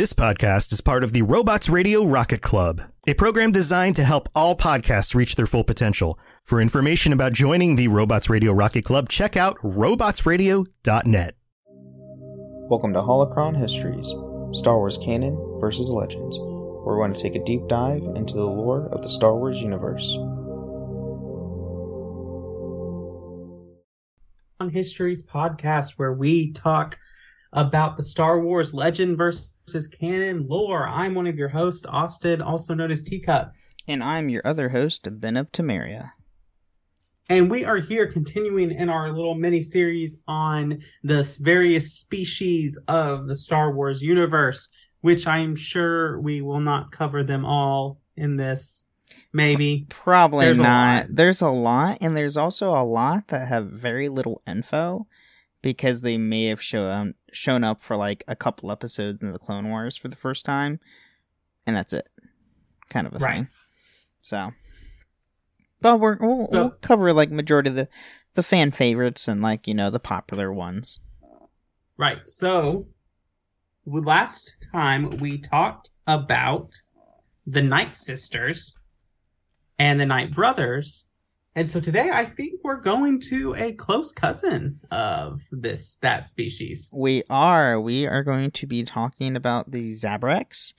This podcast is part of the Robots Radio Rocket Club, a program designed to help all podcasts reach their full potential. For information about joining the Robots Radio Rocket Club, check out robotsradio.net. Welcome to Holocron Histories Star Wars Canon versus Legends, where we're going to take a deep dive into the lore of the Star Wars universe. on Histories podcast, where we talk about the Star Wars legend versus canon lore. I'm one of your hosts, Austin, also known as Teacup. And I'm your other host, Ben of Temeria. And we are here continuing in our little mini series on the various species of the Star Wars universe, which I'm sure we will not cover them all in this. Maybe. Probably There's not. lot. There's a lot, and there's also a lot that have very little info because they may have shown shown up for like a couple episodes in the Clone Wars for the first time, and that's it. Kind of a Right. thing. So, but we're, we'll, So- we'll cover like majority of the the fan favorites and like you know the popular ones. Right. So, last time we talked about the Night Sisters and the Night Brothers. And so today I think we're going to a close cousin of this that species. We are. We are going to be talking about the Zabraks,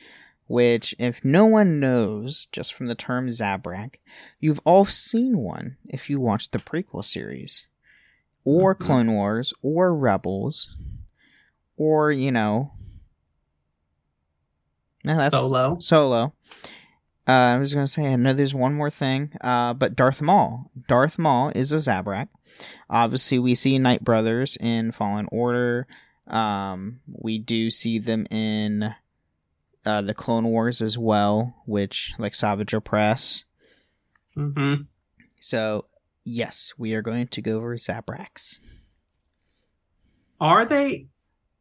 which, if no one knows, just from the term Zabrak, you've all seen one if you watched the prequel series, or Mhm. Clone Wars, or Rebels, or, you know. No, that's Solo. Solo. Uh, I was going to say, I know there's one more thing, uh, but Darth Maul. Darth Maul is a Zabrak. Obviously, we see Night Brothers in Fallen Order. Um, we do see them in uh, the Clone Wars as well, which, like Savage Opress. hmm So, yes, we are going to go over Zabraks. Are they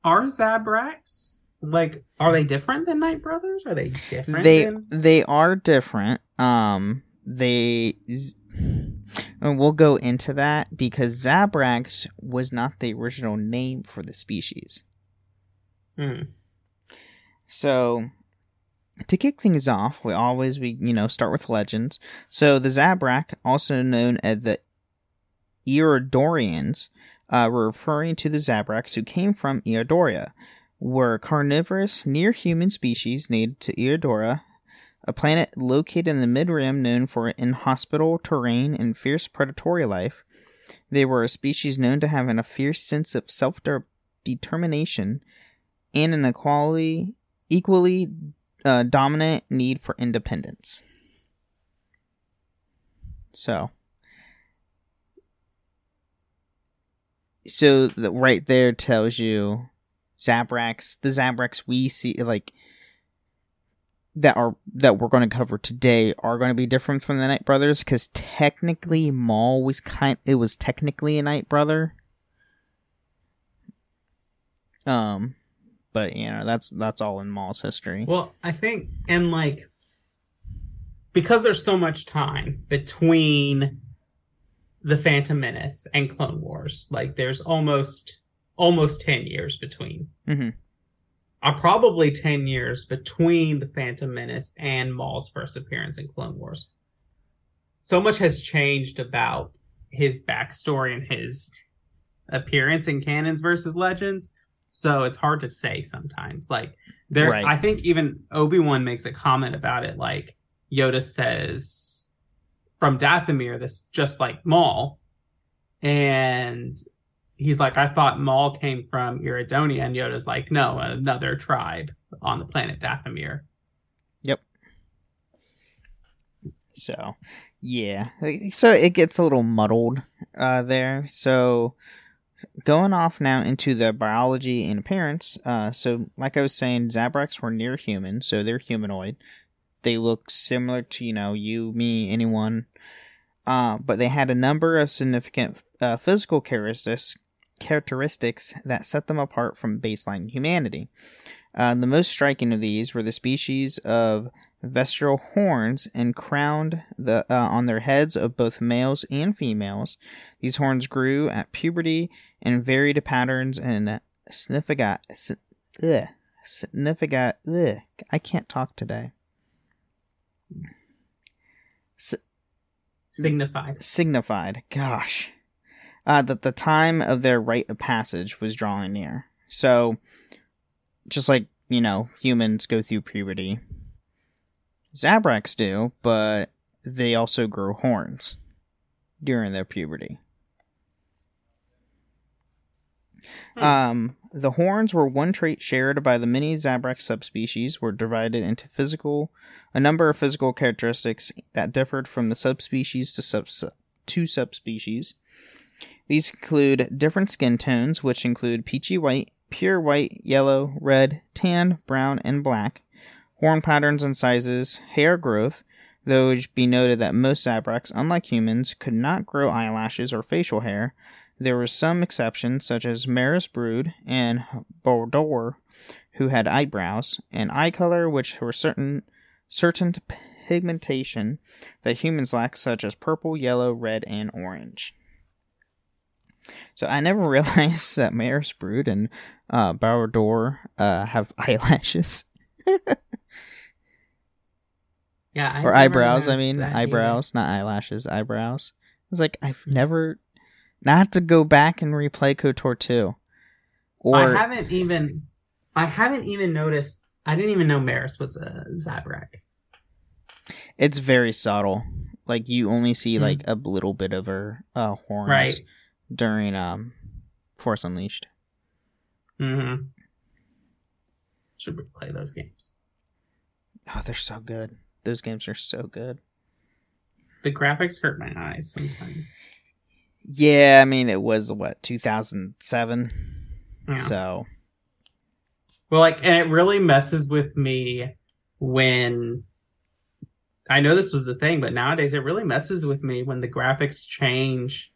are Zabraks like are they different than Night Brothers? Are they different? they than... they are different um they and we'll go into that because zabraks was not the original name for the species Hmm. so to kick things off we always we you know start with legends so the zabrak also known as the Iridonians, uh, were referring to the Zabraks who came from Iridonia, were carnivorous near human species native to Iridonia, a planet located in the mid rim known for inhospitable terrain and fierce predatory life. They were a species known to have a fierce sense of self determination and an equality, equally uh, dominant need for independence. So, so the, right there tells you Zabraks, the Zabraks we see like that are that we're going to cover today are going to be different from the Night Brothers because technically Maul was kind it was technically a Night Brother. Um, but you know that's that's all in Maul's history. Well, I think, and like, because there's so much time between the Phantom Menace and Clone Wars, like there's almost almost ten years between. Mhm. Uh, probably ten years between the Phantom Menace and Maul's first appearance in Clone Wars. So much has changed about his backstory and his appearance in canons versus legends. So it's hard to say sometimes. Like there, Right. I think even Obi Wan makes a comment about it. Like Yoda says from Dathomir, this just like Maul, and he's like, I thought Maul came from Iridonia, and Yoda's like, no, another tribe on the planet Dathomir. Yep. So, yeah. So it gets a little muddled uh, there. So, going off now into the biology and appearance. Uh, so, like I was saying, Zabraks were near human, so they're humanoid. They look similar to, you know, you, me, anyone. Uh, but they had a number of significant uh, physical characteristics characteristics that set them apart from baseline humanity. Uh, the most striking of these were the species of vestigial horns and crowned the uh, on their heads of both males and females. These horns grew at puberty and varied patterns and significant. Ugh, significant. Ugh, I can't talk today. S- Signified. signified, gosh, uh, that the time of their rite of passage was drawing near. So, just like, you know, humans go through puberty, Zabraks do, but they also grow horns during their puberty. Hmm. Um, the horns were one trait shared by the many Zabraks subspecies, were divided into physical, a number of physical characteristics that differed from the subspecies to sub to subspecies. These include different skin tones, which include peachy white, pure white, yellow, red, tan, brown, and black. Horn patterns and sizes, hair growth, though it should be noted that most Zabraks, unlike humans, could not grow eyelashes or facial hair. There were some exceptions, such as Maris Brood and Bao-Dur, who had eyebrows and eye color, which were certain certain pigmentation that humans lack, such as purple, yellow, red, and orange. So I never realized that Maris Brood and uh, Bao-Dur uh, have eyelashes Yeah. I or eyebrows. I mean, that either. eyebrows, not eyelashes. Eyebrows. It's like I've never. Not to go back and replay Kotor two, or I haven't even. I haven't even noticed. I didn't even know Maris was a Zabrak. it's very subtle. Like you only see Hmm. like a little bit of her uh, horns Right. During um Force Unleashed. Mm-hmm. Should we play those games? Oh, they're so good. Those games are so good. The graphics hurt my eyes sometimes. Yeah, I mean it was what 2007. Yeah. So Well, like, and it really messes with me when I know this was the thing, but nowadays it really messes with me when the graphics change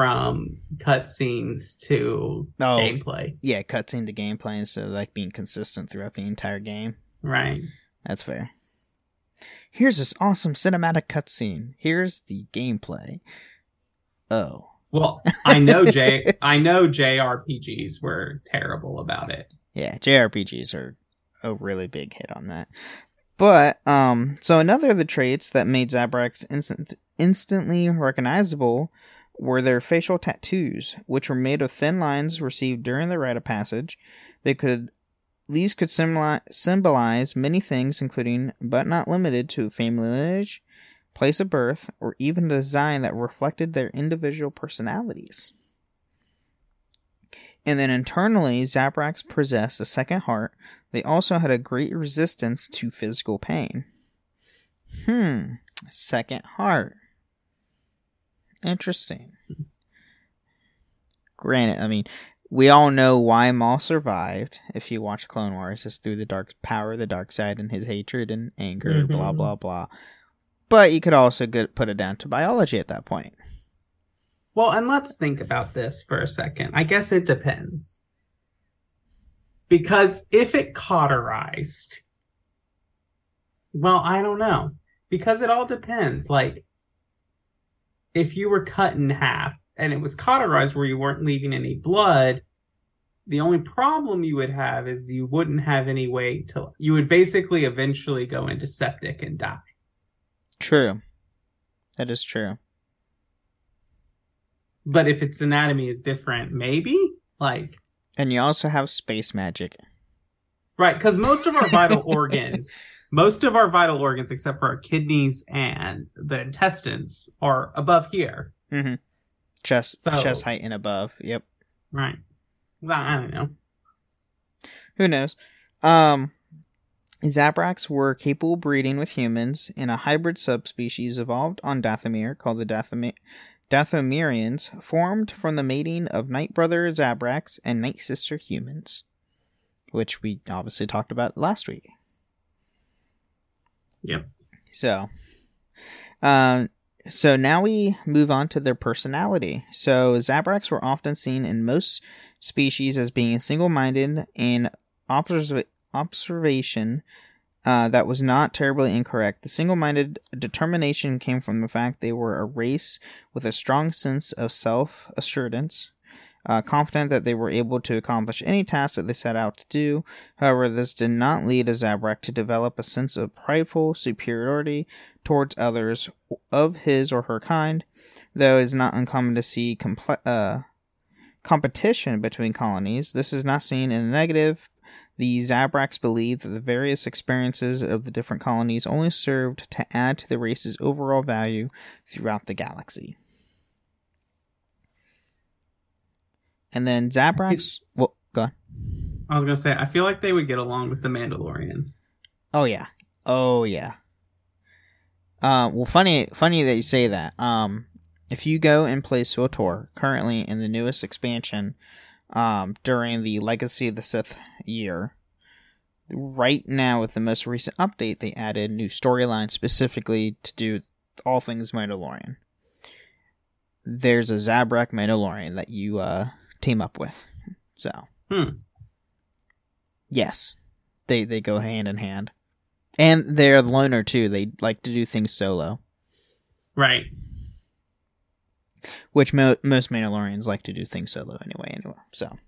from cutscenes to Oh. gameplay. yeah, cutscene to gameplay instead of like being consistent throughout the entire game. Right. That's fair. Here's this awesome cinematic cutscene. Here's the gameplay. Oh. Well, I know J I know JRPGs were terrible about it. Yeah, JRPGs are a really big hit on that. But um so another of the traits that made Zabraks instant, instantly recognizable were their facial tattoos, which were made of thin lines received during the rite of passage. They could these could symboli- symbolize many things, including but not limited to family lineage, place of birth, or even a design that reflected their individual personalities. And then internally, Zabraks possessed a second heart. They also had a great resistance to physical pain. Hmm, second heart. Interesting. Granted, I mean, we all know why Maul survived. If you watch Clone Wars, it's through the dark power of the dark side and his hatred and anger, blah Mhm. blah blah. But you could also get, put it down to biology at that point. Well, and let's think about this for a second. I guess it depends. Because if it cauterized, well, I don't know. Because it all depends. Like, if you were cut in half and it was cauterized where you weren't leaving any blood, the only problem you would have is you wouldn't have any way to. You would basically eventually go into septic and die. True. That is true. But if its anatomy is different, maybe? Like, And you also have space magic. Right, because most of our vital organs, most of our vital organs, except for our kidneys and the intestines, are above here. Mm-hmm. Chest, So- chest height and above. Yep. Right. Well, I don't know. Who knows? Um, Zabraks were capable of breeding with humans, and a hybrid subspecies evolved on Dathomir called the Dathomir. Dathomirians formed from the mating of Night Brother Zabraks and Night Sister humans, which we obviously talked about last week. Yep. So, um, so now we move on to their personality. So Zabraks were often seen in most species as being single-minded and observ- observation uh, that was not terribly incorrect. The single-minded determination came from the fact they were a race with a strong sense of self-assurance, uh, confident that they were able to accomplish any task that they set out to do. However, this did not lead a Zabrak to develop a sense of prideful superiority towards others of his or her kind, though it is not uncommon to see uh, competition between colonies. This is not seen in a negative. The Zabraks believed that the various experiences of the different colonies only served to add to the race's overall value throughout the galaxy. And then Zabraks. Well, go on. I was gonna say I feel like they would get along with the Mandalorians. Oh yeah. Oh yeah. Uh, well, funny, funny that you say that. Um, if you go and play SWTOR currently in the newest expansion, um, during the Legacy of the Sith year, right now with the most recent update, they added new storylines specifically to do all things Mandalorian. There's a Zabrak Mandalorian that you uh team up with. So, Hmm. yes, they they go hand in hand, and they're the loner too. They like to do things solo, Right. which mo- most Mandalorians like to do things solo anyway. Anyway, so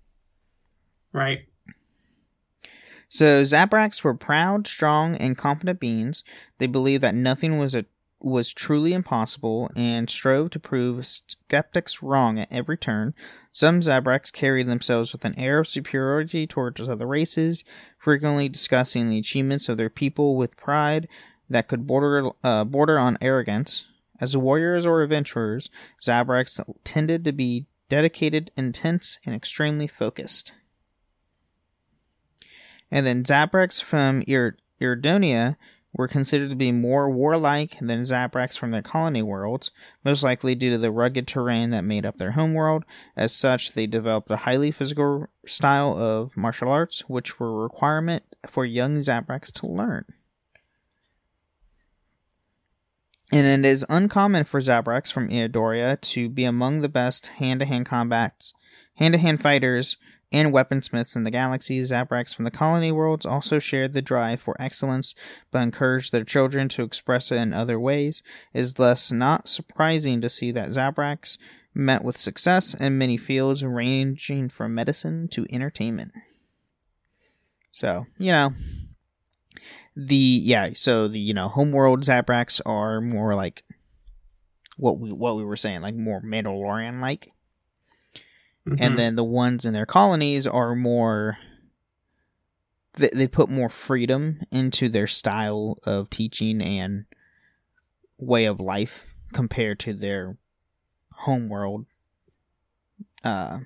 Right. so Zabraks were proud, strong, and confident beings. They believed that nothing was a was truly impossible and strove to prove skeptics wrong at every turn. Some Zabraks carried themselves with an air of superiority towards other races, frequently discussing the achievements of their people with pride that could border uh, border on arrogance. As warriors or adventurers, Zabraks tended to be dedicated, intense, and extremely focused. And then Zabraks from Ir- Iridonia were considered to be more warlike than Zabraks from their colony worlds, most likely due to the rugged terrain that made up their homeworld. As such, they developed a highly physical style of martial arts, which were a requirement for young Zabraks to learn. And it is uncommon for Zabraks from Iridonia to be among the best hand-to-hand combats, hand-to-hand fighters, and weaponsmiths in the galaxy. Zabraks from the colony worlds also shared the drive for excellence, but encouraged their children to express it in other ways. It is thus not surprising to see that Zabraks met with success in many fields, ranging from medicine to entertainment. So, you know, the yeah, so the you know homeworld Zabraks are more like what we what we were saying, like more Mandalorian like Mhm. and then the ones in their colonies are more they, they put more freedom into their style of teaching and way of life compared to their homeworld uh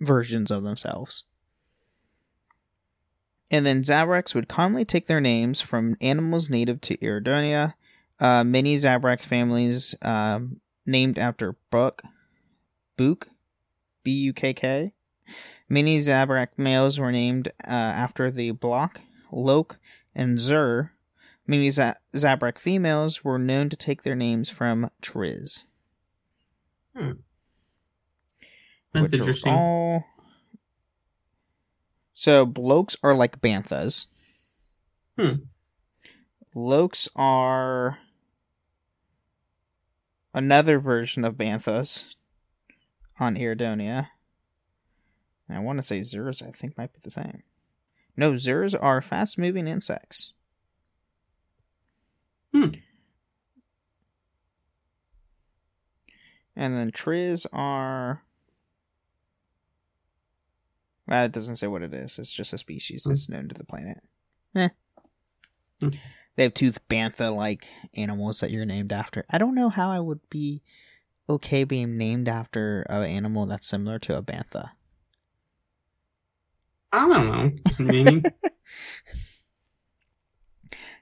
versions of themselves and then Zabraks would commonly take their names from animals native to Iridonia. Uh, many Zabrak families um, named after Buck, Book, B U K K. Many Zabrak males were named uh, after the Block, Loke, and Zur. Many Z- Zabrak females were known to take their names from Triz. That's which interesting. all- So blokes are like banthas. Hmm. Lokes are another version of banthas on Iridonia. And I want to say Zurs, I think, might be the same. No, Zurs are fast moving insects. Hmm. And then Triz are. Well, it doesn't say what it is. It's just a species that's known to the planet. Eh. Hmm. They have tooth bantha like animals that you're named after. I don't know how I would be okay being named after an animal that's similar to a bantha. I don't know. I mean,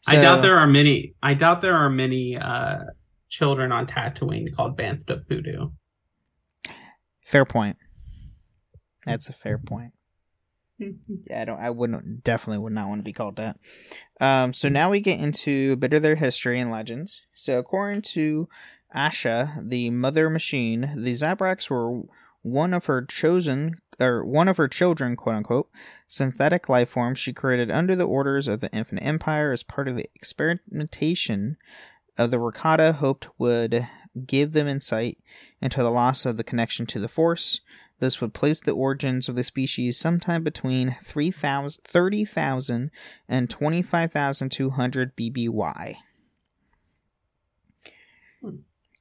I doubt there are many. I doubt there are many uh, children on Tatooine called Bantha Voodoo. Fair point. That's a fair point. Yeah, I don't. I wouldn't. Definitely would not want to be called that. Um. So now we get into a bit of their history and legends. So according to Asha, the mother machine, the Zabraks were one of her chosen or one of her children, quote unquote, synthetic life forms she created under the orders of the Infinite Empire as part of the experimentation of the Rakata hoped would give them insight into the loss of the connection to the Force. This would place the origins of the species sometime between 30,000 and 25,200 BBY.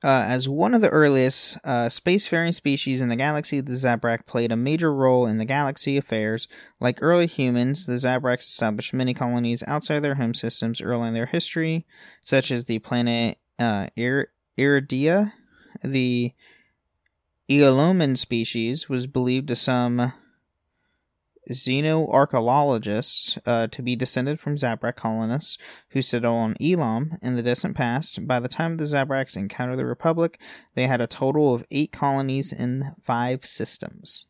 Uh, as one of the earliest uh, spacefaring species in the galaxy, the Zabrak played a major role in the galaxy affairs. Like early humans, the Zabraks established many colonies outside their home systems early in their history, such as the planet uh, Ir- Iridia. The Elomin species was believed to some xenoarchaeologists uh, to be descended from Zabrak colonists who settled on Elom in the distant past. By the time the Zabraks encountered the Republic, they had a total of eight colonies in five systems.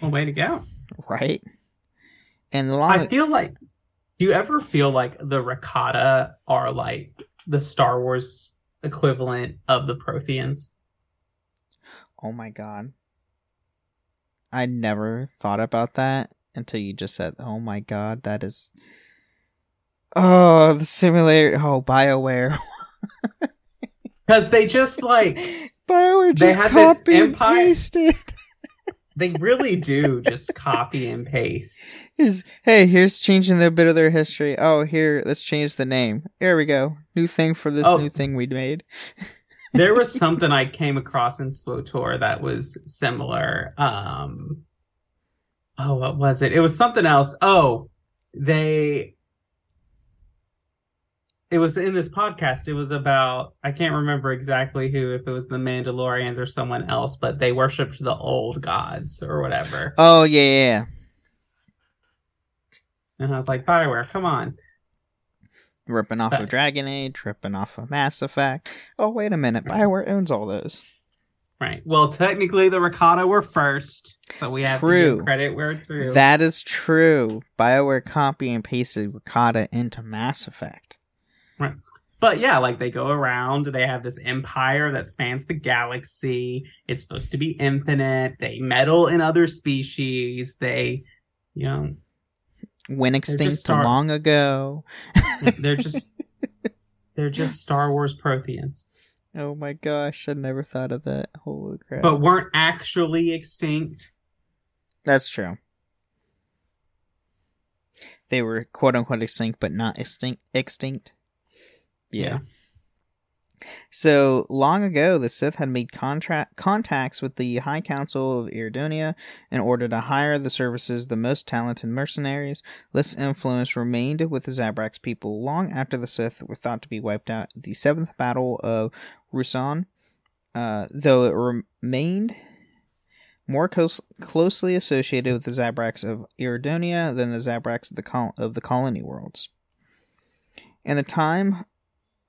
Well, way to go. Right? And the long- I feel like, do you ever feel like the Rakata are like the Star Wars equivalent of the Protheans? oh my god. I never thought about that until you just said, "Oh my god, that is." Oh, the simulator. Oh, Bioware. Because they just like Bioware They just have this copied and empire- pasted. they really do just copy and paste. Is hey, here's changing a bit of their history. Oh, here, let's change the name. There we go. New thing for this Oh. new thing we made. There was something I came across in SWTOR that was similar. Um Oh, what was it? It was something else. Oh, they it was in this podcast. It was about I can't remember exactly who, if it was the Mandalorians or someone else, but they worshipped the old gods or whatever. Oh yeah, yeah, yeah. And I was like, Bioware, come on. Ripping off of Dragon Age, ripping off of Mass Effect. Oh wait a minute, Bioware owns all those. Right. Well, technically the Rakata were first, so we have to True. give credit where it's due. That is true. Bioware copy and pasted Rakata into Mass Effect. But yeah, like they go around, they have this empire that spans the galaxy. It's supposed to be infinite. They meddle in other species. They, you know, Went extinct Star- long ago. they're just they're just Star Wars Protheans, Oh my gosh, I never thought of that. Holy crap. but weren't actually extinct. That's true. They were quote unquote extinct, but not extinct. Extinct. Yeah. So long ago, the Sith had made contacts with the High Council of Iridonia in order to hire the services of the most talented mercenaries. This influence remained with the Zabraks people long after the Sith were thought to be wiped out the Seventh Battle of Ruusan, uh, though it remained more close, closely associated with the Zabraks of Iridonia than the Zabraks of the, col- of the colony worlds. In the time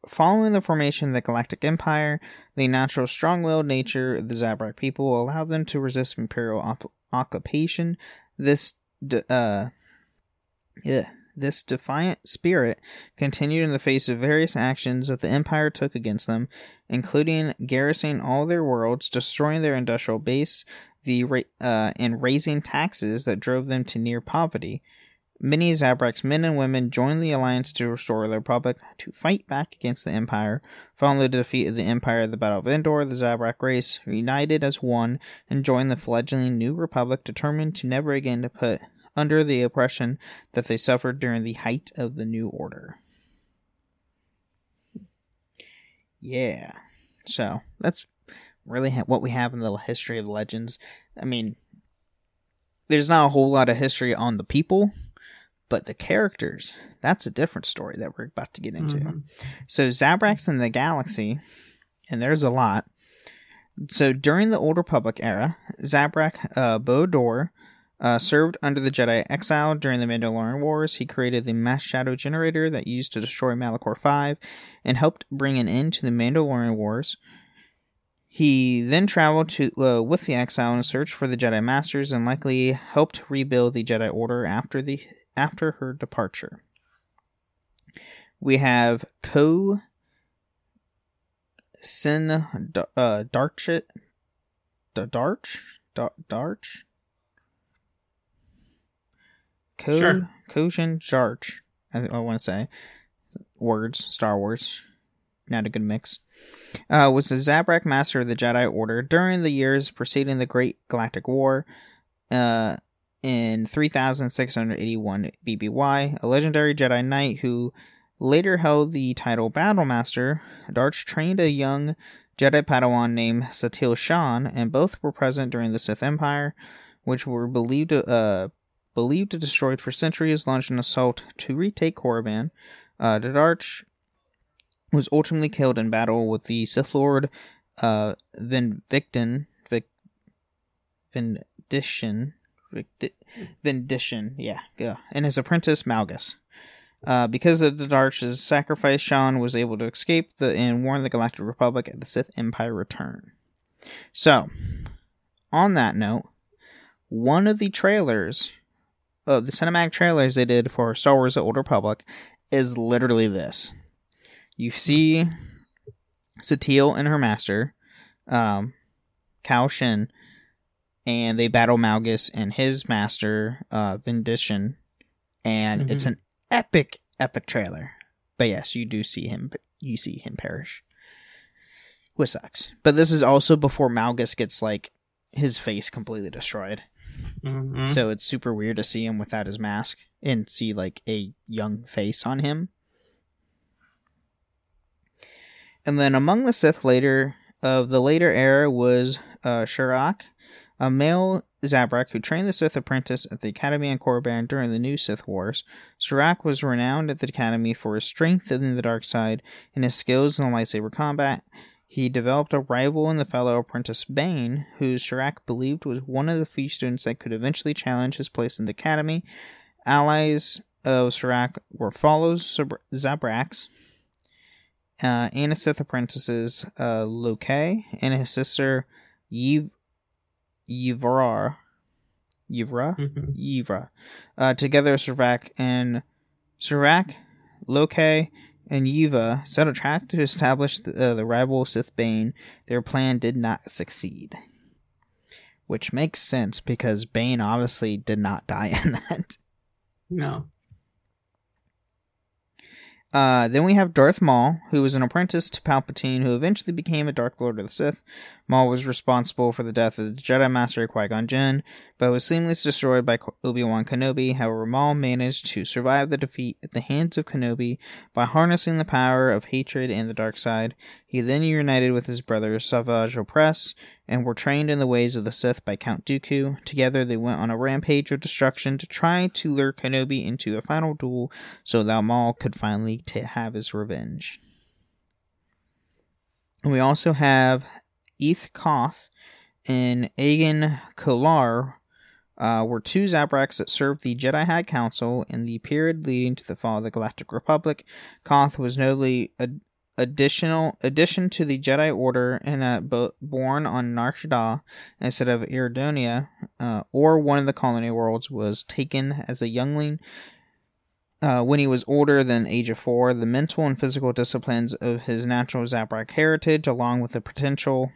following the formation of the Galactic Empire, the natural strong-willed nature of the Zabrak people allowed them to resist imperial op- occupation. This, de- uh, yeah, this defiant spirit continued in the face of various actions that the Empire took against them, including garrisoning all their worlds, destroying their industrial base, the uh, and raising taxes that drove them to near poverty. Many Zabrak's men and women joined the alliance to restore the Republic to fight back against the Empire. Following the defeat of the Empire at the Battle of Endor, the Zabrak race united as one and joined the fledgling New Republic, determined to never again to put under the oppression that they suffered during the height of the New Order. Yeah, so that's really ha- what we have in the history of legends. I mean, there's not a whole lot of history on the people, but the characters, that's a different story that we're about to get into. Mhm. So Zabraks in the galaxy, and there's a lot. So during the Old Republic era, Zabrak uh, Bao-Dur uh, served under the Jedi exile during the Mandalorian Wars. He created the mass shadow generator that used to destroy Malachor 5 and helped bring an end to the Mandalorian Wars. He then traveled to uh, with the exile in search for the Jedi Masters and likely helped rebuild the Jedi Order after the after her departure. We have Ko Sin uh, Darch Dar- Darch Ko Sure. Jarch. I, I want to say words Star Wars. not a good mix. Uh, was the Zabrak Master of the Jedi Order during the years preceding the Great Galactic War. Uh, in 3681 BBY, a legendary Jedi Knight who later held the title Battle Master, Darch trained a young Jedi Padawan named Satele Shan, and both were present during the Sith Empire, which were believed uh, believed to destroyed for centuries, launched an assault to retake Korriban. Uh, Darch was ultimately killed in battle with the Sith Lord uh, Vinvictin, Vic, Vindition, yeah, and his apprentice Malgus. Uh, because of the Darch's sacrifice, Shan was able to escape the, and warn the Galactic Republic at the Sith Empire return. So, on that note, one of the trailers, of the cinematic trailers they did for Star Wars: The Old Republic, is literally this. You see Satele and her master, um, Kao Cen, and they battle Malgus and his master, uh, Vindition, and mm-hmm. it's an epic, epic trailer. But yes, you do see him. You see him perish, which sucks. But this is also before Malgus gets like his face completely destroyed. Mm-hmm. So it's super weird to see him without his mask and see like a young face on him. And then among the Sith later of the later era was uh, Shurak, a male Zabrak who trained the Sith apprentice at the Academy in Korriban during the New Sith Wars. Shurak was renowned at the Academy for his strength in the dark side and his skills in lightsaber combat. He developed a rival in the fellow apprentice Bane, who Shurak believed was one of the few students that could eventually challenge his place in the Academy. Allies of Shurak were follows Zabraks, uh, and his Sith apprentices uh, Loke and his sister Yev Yvra, Yvra, mm-hmm. Yvra. Uh, together, Sirvak and Sirvak, Loke, and Yuva set a track to establish the, uh, the rival Sith Bane. Their plan did not succeed. Which makes sense because Bane obviously did not die in that. No. Uh, then we have Darth Maul, who was an apprentice to Palpatine, who eventually became a Dark Lord of the Sith. Maul was responsible for the death of the Jedi Master Qui Gon Jinn, but was seamlessly destroyed by Obi Wan Kenobi. However, Maul managed to survive the defeat at the hands of Kenobi by harnessing the power of hatred and the dark side. He then united with his brother Savage Opress, and were trained in the ways of the Sith by Count Dooku. Together, they went on a rampage of destruction to try to lure Kenobi into a final duel so that Maul could finally t- have his revenge. we also have Eeth Koth and Agen Kolar uh, were two Zabraks that served the Jedi High Council in the period leading to the fall of the Galactic Republic. Koth was notably a additional addition to the Jedi Order and that bo- born on Nar Shaddaa instead of Iridonia uh, or one of the colony worlds was taken as a youngling uh, when he was older than age of four. The mental and physical disciplines of his natural Zabrak heritage, along with the potential,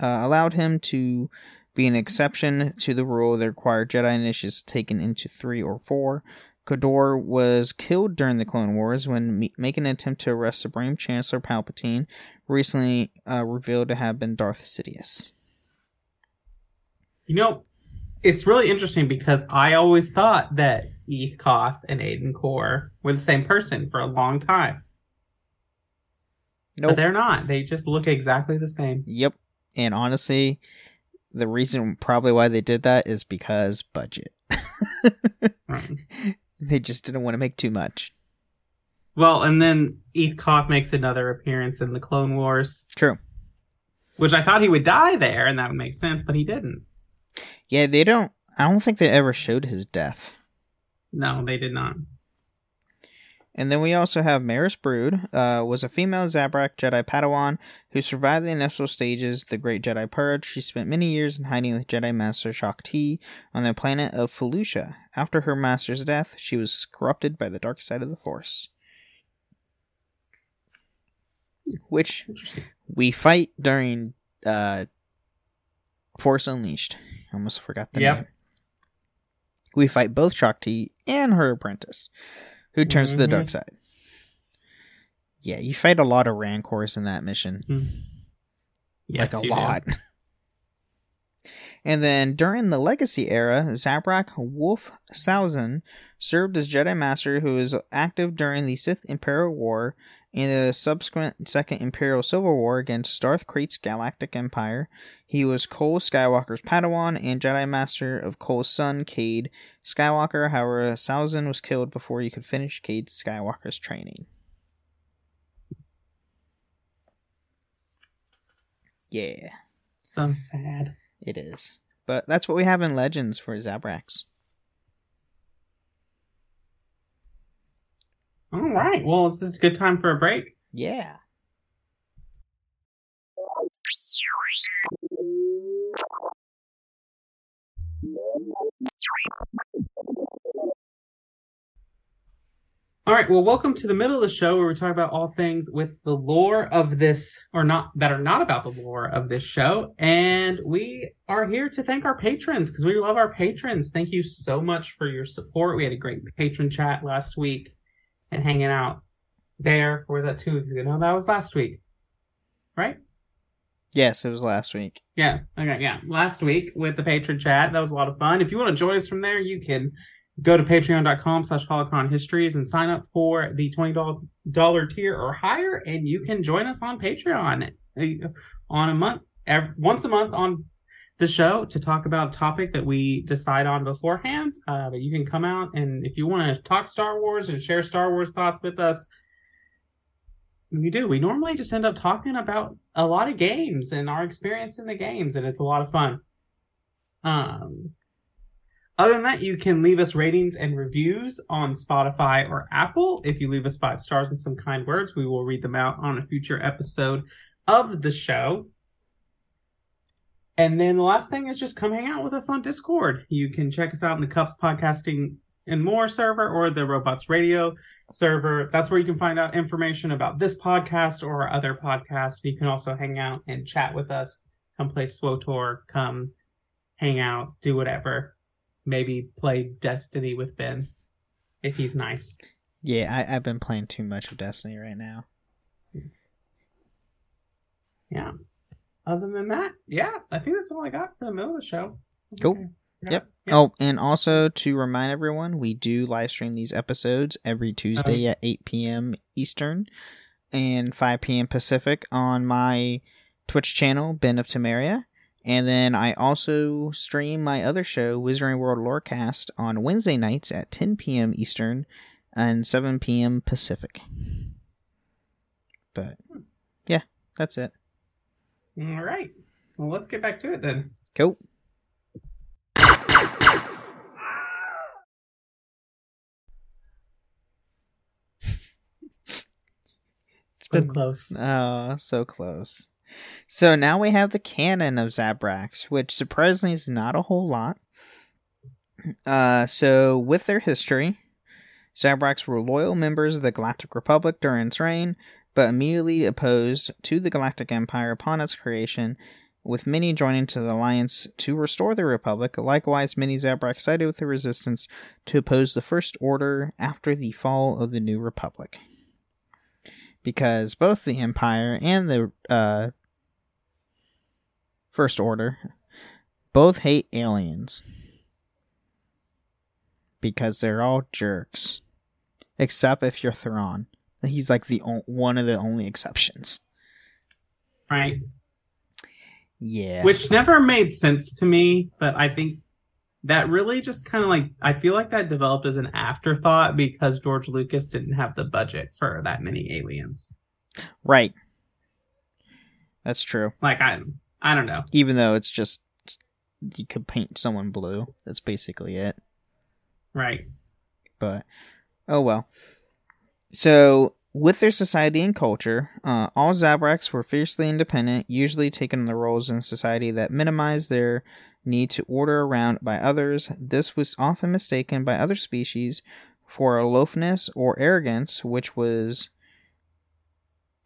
uh, allowed him to be an exception to the rule that required Jedi initiates taken into three or four. Kolar was killed during the Clone Wars when me- making an attempt to arrest Supreme Chancellor Palpatine, recently uh, revealed to have been Darth Sidious. You know, it's really interesting because I always thought that Eeth Koth and Agen Kolar were the same person for a long time. Nope. But they're not. They just look exactly the same. Yep. And honestly, the reason probably why they did that is because budget. right. They just didn't want to make too much. Well, and then Eeth Koth makes another appearance in the Clone Wars. True. Which I thought he would die there, and that would make sense, but he didn't. Yeah, they don't. I don't think they ever showed his death. No, they did not. And then we also have Maris Brood, uh, was a female Zabrak Jedi Padawan who survived the initial stages of the Great Jedi Purge. She spent many years in hiding with Jedi Master Shaak Ti on the planet of Felucia. After her master's death, she was corrupted by the dark side of the Force. Which we fight during uh, Force Unleashed. I almost forgot the yep. name. We fight both Shaak Ti and her apprentice who turns mm-hmm. to the dark mm-hmm. side. Yeah, you fight a lot of rancors in that mission. Yes, like a you do. lot. And then during the Legacy era, Zabrak Wolf Sausen served as Jedi Master who was active during the Sith Imperial War and the subsequent Second Imperial Civil War against Darth Krayt's Galactic Empire. He was Kol Skywalker's Padawan and Jedi Master of Kol's son, Cade Skywalker. However, Sausen was killed before he could finish Cade Skywalker's training. Yeah. So sad. It is. But that's what we have in Legends for Zabraks. All right. Well, this is a good time for a break. Yeah. All right. Well, welcome to the middle of the show where we talk about all things with the lore of this, or not that are not about the lore of this show. And we are here to thank our patrons because we love our patrons. Thank you so much for your support. We had a great patron chat last week and hanging out there. Or was that two weeks ago? No, that was last week. Right? Yes, it was last week. Yeah. Okay. Yeah. Last week with the patron chat. That was a lot of fun. If you want to join us from there, you can go to patreon.com slash holocron histories and sign up for the $20 tier or higher. And you can join us on Patreon uh, on a month, every, once a month on the show to talk about a topic that we decide on beforehand. Uh, but you can come out and if you want to talk Star Wars and share Star Wars thoughts with us, we do. We normally just end up talking about a lot of games and our experience in the games, and it's a lot of fun. Um, other than that, you can leave us ratings and reviews on Spotify or Apple. If you leave us five stars and some kind words, we will read them out on a future episode of the show. And then the last thing is just come hang out with us on Discord. You can check us out in the Cups Podcasting and More server or the Robots Radio server. That's where you can find out information about this podcast or other podcasts. You can also hang out and chat with us. Come play SWTOR. Come hang out. Do whatever. Maybe play Destiny with Ben if he's nice. Yeah, I, I've been playing too much of Destiny right now. Yeah. Other than that, yeah, I think that's all I got for the middle of the show. Cool. Okay. Yep. Yeah. Oh, and also to remind everyone, we do live stream these episodes every Tuesday uh-huh. at 8 p.m. Eastern and 5 p.m. Pacific on my Twitch channel, Ben of Temeria. And then I also stream my other show, Wizarding World Lorecast, on Wednesday nights at 10 p.m. Eastern and 7 p.m. Pacific. But yeah, that's it. All right. Well, let's get back to it then. Cool. It's been close. Oh, so close. So now we have the canon of Zabraks, which surprisingly is not a whole lot. Uh, so with their history, Zabraks were loyal members of the Galactic Republic during its reign, but immediately opposed to the Galactic Empire upon its creation, with many joining to the alliance to restore the Republic. Likewise, many Zabraks sided with the Resistance to oppose the First Order after the fall of the New Republic because both the Empire and the uh, First Order both hate aliens because they're all jerks, except if you're Thrawn. He's like the o- one of the only exceptions. Right. Yeah, Which never made sense to me, but I think that really just kind of like I feel like that developed as an afterthought because George Lucas didn't have the budget for that many aliens. right. That's true. Like I I don't know. Even though it's just you could paint someone blue. That's basically it. Right. but oh well. So, with their society and culture, uh, all Zabraks were fiercely independent, usually taking the roles in society that minimized their need to order around by others. This was often mistaken by other species for aloofness or arrogance, which was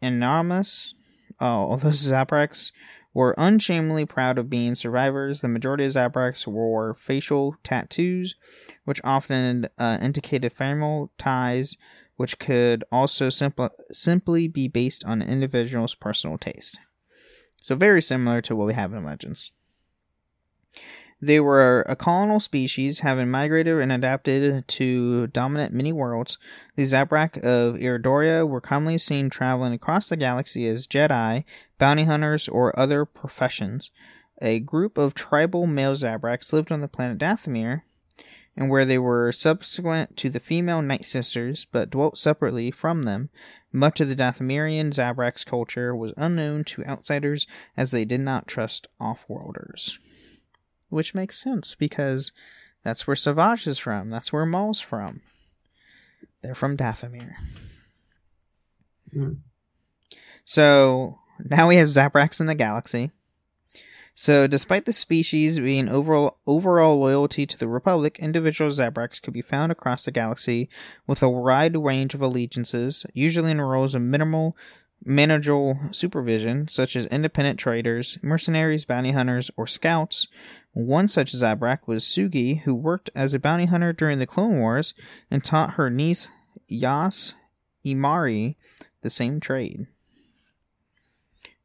enormous. Oh, although Zabraks were unshamefully proud of being survivors, the majority of Zabraks wore facial tattoos, which often uh, indicated familial ties which could also simpl- simply be based on an individual's personal taste. So, very similar to what we have in Legends. They were a colonial species, having migrated and adapted to dominant many worlds. The Zabrak of Iridonia were commonly seen traveling across the galaxy as Jedi, bounty hunters, or other professions. A group of tribal male Zabraks lived on the planet Dathomir, and where they were subsequent to the female Night Sisters, but dwelt separately from them. Much of the Dathomirian Zabraks culture was unknown to outsiders as they did not trust off-worlders which makes sense because that's where Savage is from. That's where Maul's from. They're from Dathomir. Mm. So now we have Zabraks in the galaxy. So, despite the species being overall overall loyalty to the Republic, individual Zabraks could be found across the galaxy with a wide range of allegiances, usually in roles of minimal manageable supervision, such as independent traders, mercenaries, bounty hunters, or scouts, one such Zabrak was Sugi, who worked as a bounty hunter during the Clone Wars and taught her niece Yas Emari the same trade.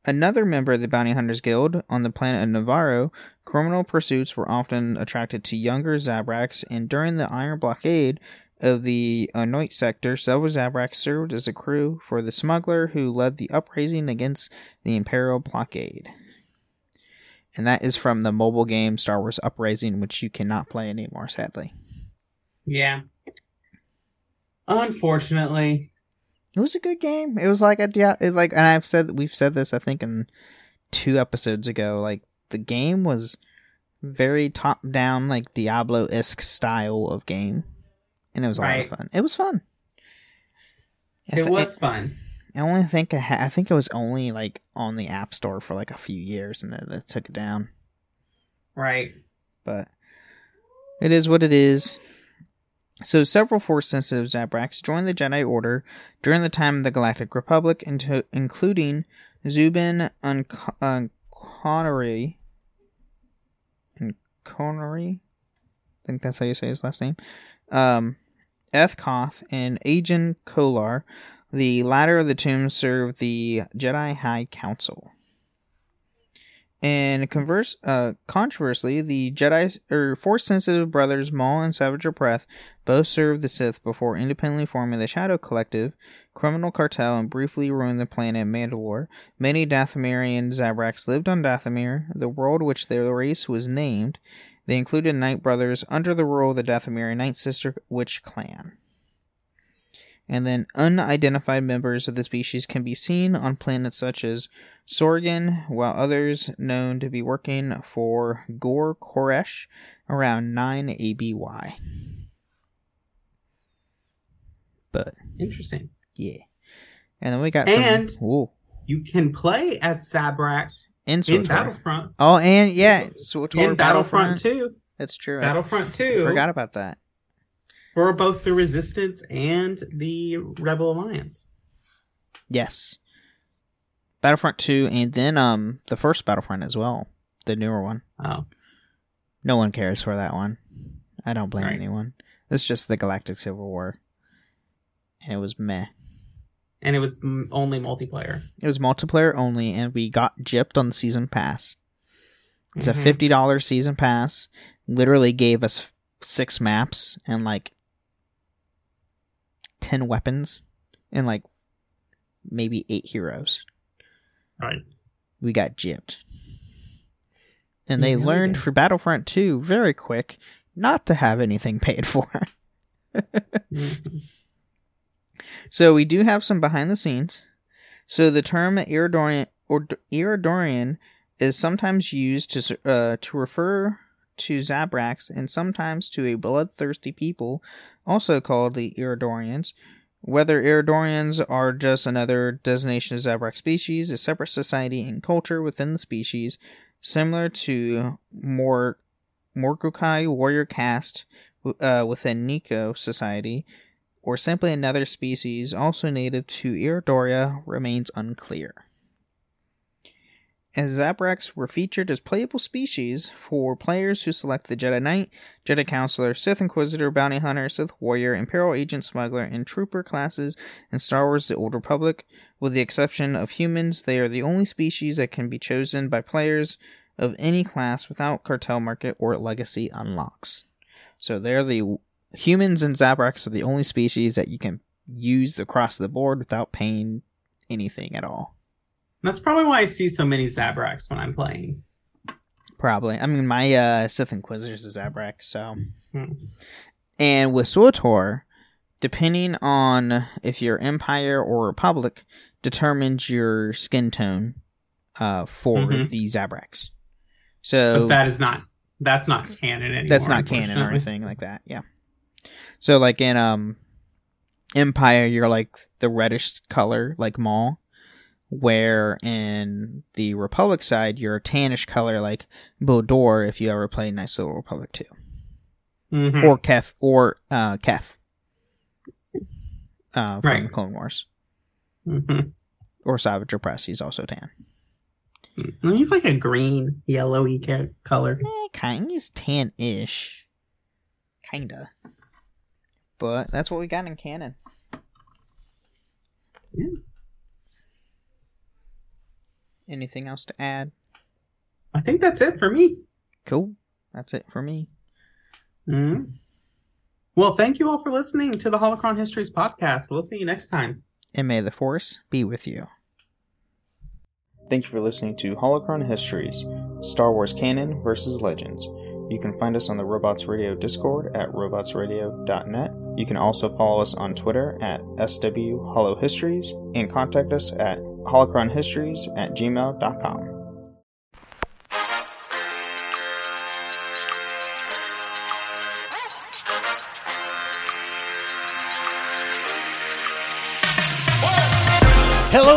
Another member of the Bounty Hunters Guild on the planet of Nevarro, criminal pursuits were often attracted to younger Zabraks, and during the Iron Blockade of the Anoat sector, several Zabraks served as a crew for the smuggler who led the uprising against the Imperial blockade and that is from the mobile game Star Wars Uprising, which you cannot play anymore, sadly. Yeah. Unfortunately, it was a good game. It was like a yeah, like, and I've said we've said this I think in two episodes ago. Like the game was very top down, like Diablo esque style of game, and it was a Right. lot of fun. It was fun. It was fun. I only think I, ha- I think it was only like on the App Store for like a few years, and then they took it down. Right. but it is what it is. So, several Force sensitive Zabraks joined the Jedi Order during the time of the Galactic Republic, into, including Zubin Unconnery. Unconnery? I think that's how you say his last name. Um, Eeth Koth and Agen Kolar. The latter of the two served the Jedi High Council. And converse, uh, controversially, the Jedi or Force sensitive brothers Maul and Savage Breath both served the Sith before independently forming the Shadow Collective, criminal cartel, and briefly ruined the planet Mandalore. Many Dathomirian Zabraks lived on Dathomir, the world which their race was named. They included Night Brothers under the rule of the Dathomirian Night Sister Witch clan. And then unidentified members of the species can be seen on planets such as Sorgan, while others known to be working for Gor Koresh around 9 ABY. But Interesting. yeah. And then we got And- some ooh, You can play as Zabrak in in. Battlefront. Oh, and yeah, SWTOR In Battlefront 2. That's true. Battlefront I 2 forgot about that. for both the Resistance and the Rebel Alliance. Yes. Battlefront 2 and then um the first Battlefront as well, the newer one. Oh, No one cares for that one. I don't blame Right. anyone. It's just the Galactic Civil War. And it was meh. And it was mm, only multiplayer. It was multiplayer only, and we got gypped on the season pass. It's Mhm. a fifty dollars season pass. Literally gave us six maps and like ten weapons and like maybe eight heroes. Right. We got gypped. And they we learned for Battlefront 2 very quick not to have anything paid for. Mhm. So we do have some behind the scenes. So the term Iridonian or Iridonian is sometimes used to uh, to refer to Zabraks and sometimes to a bloodthirsty people, also called the Iridonians. Whether Iridonians are just another designation of Zabrak species, a separate society and culture within the species, similar to more Morgukai warrior caste uh, within Nikto society, or simply another species also native to Iridonia remains unclear. and Zabraks were featured as playable species for players who select the Jedi Knight, Jedi Consular, Sith Inquisitor, Bounty Hunter, Sith Warrior, Imperial Agent, Smuggler, and Trooper classes in Star Wars The Old Republic. With the exception of humans, they are the only species that can be chosen by players of any class without cartel market or legacy unlocks. So they're the humans and Zabraks are the only species that you can use across the board without paying anything at all. That's probably why I see so many Zabraks when I'm playing. Probably. I mean, my uh, Sith Inquisitor's is a Zabrak, so. Hmm. And with SWTOR, depending on if you're Empire or Republic, determines your skin tone uh, for Mhm. the Zabraks. So But that is not that's not canon anymore. that's not canon or anything like that. Yeah. So like in um Empire, you're like the reddish color, like Maul. Where in the Republic side, you're a tannish color, like Bao-Dur. If you ever play Nice Little Republic 2 Mhm. or Kef or uh, Kef uh, from Right. Clone Wars Mhm. or Savage Opress. He's also tan. Mhm. He's like a green, yellowy color. Eh, kind. He's tan-ish, kinda. But that's what we got in canon. Yeah. Anything else to add? I think that's it for me. Cool. That's it for me. Mhm. Well, thank you all for listening to the Holocron Histories podcast. We'll see you next time. And may the Force be with you. Thank you for listening to Holocron Histories Star Wars Canon versus Legends. You can find us on the Robots Radio Discord at robotsradio.net. You can also follow us on Twitter at SW Holo Histories and contact us at holocronhistories at gmail.com.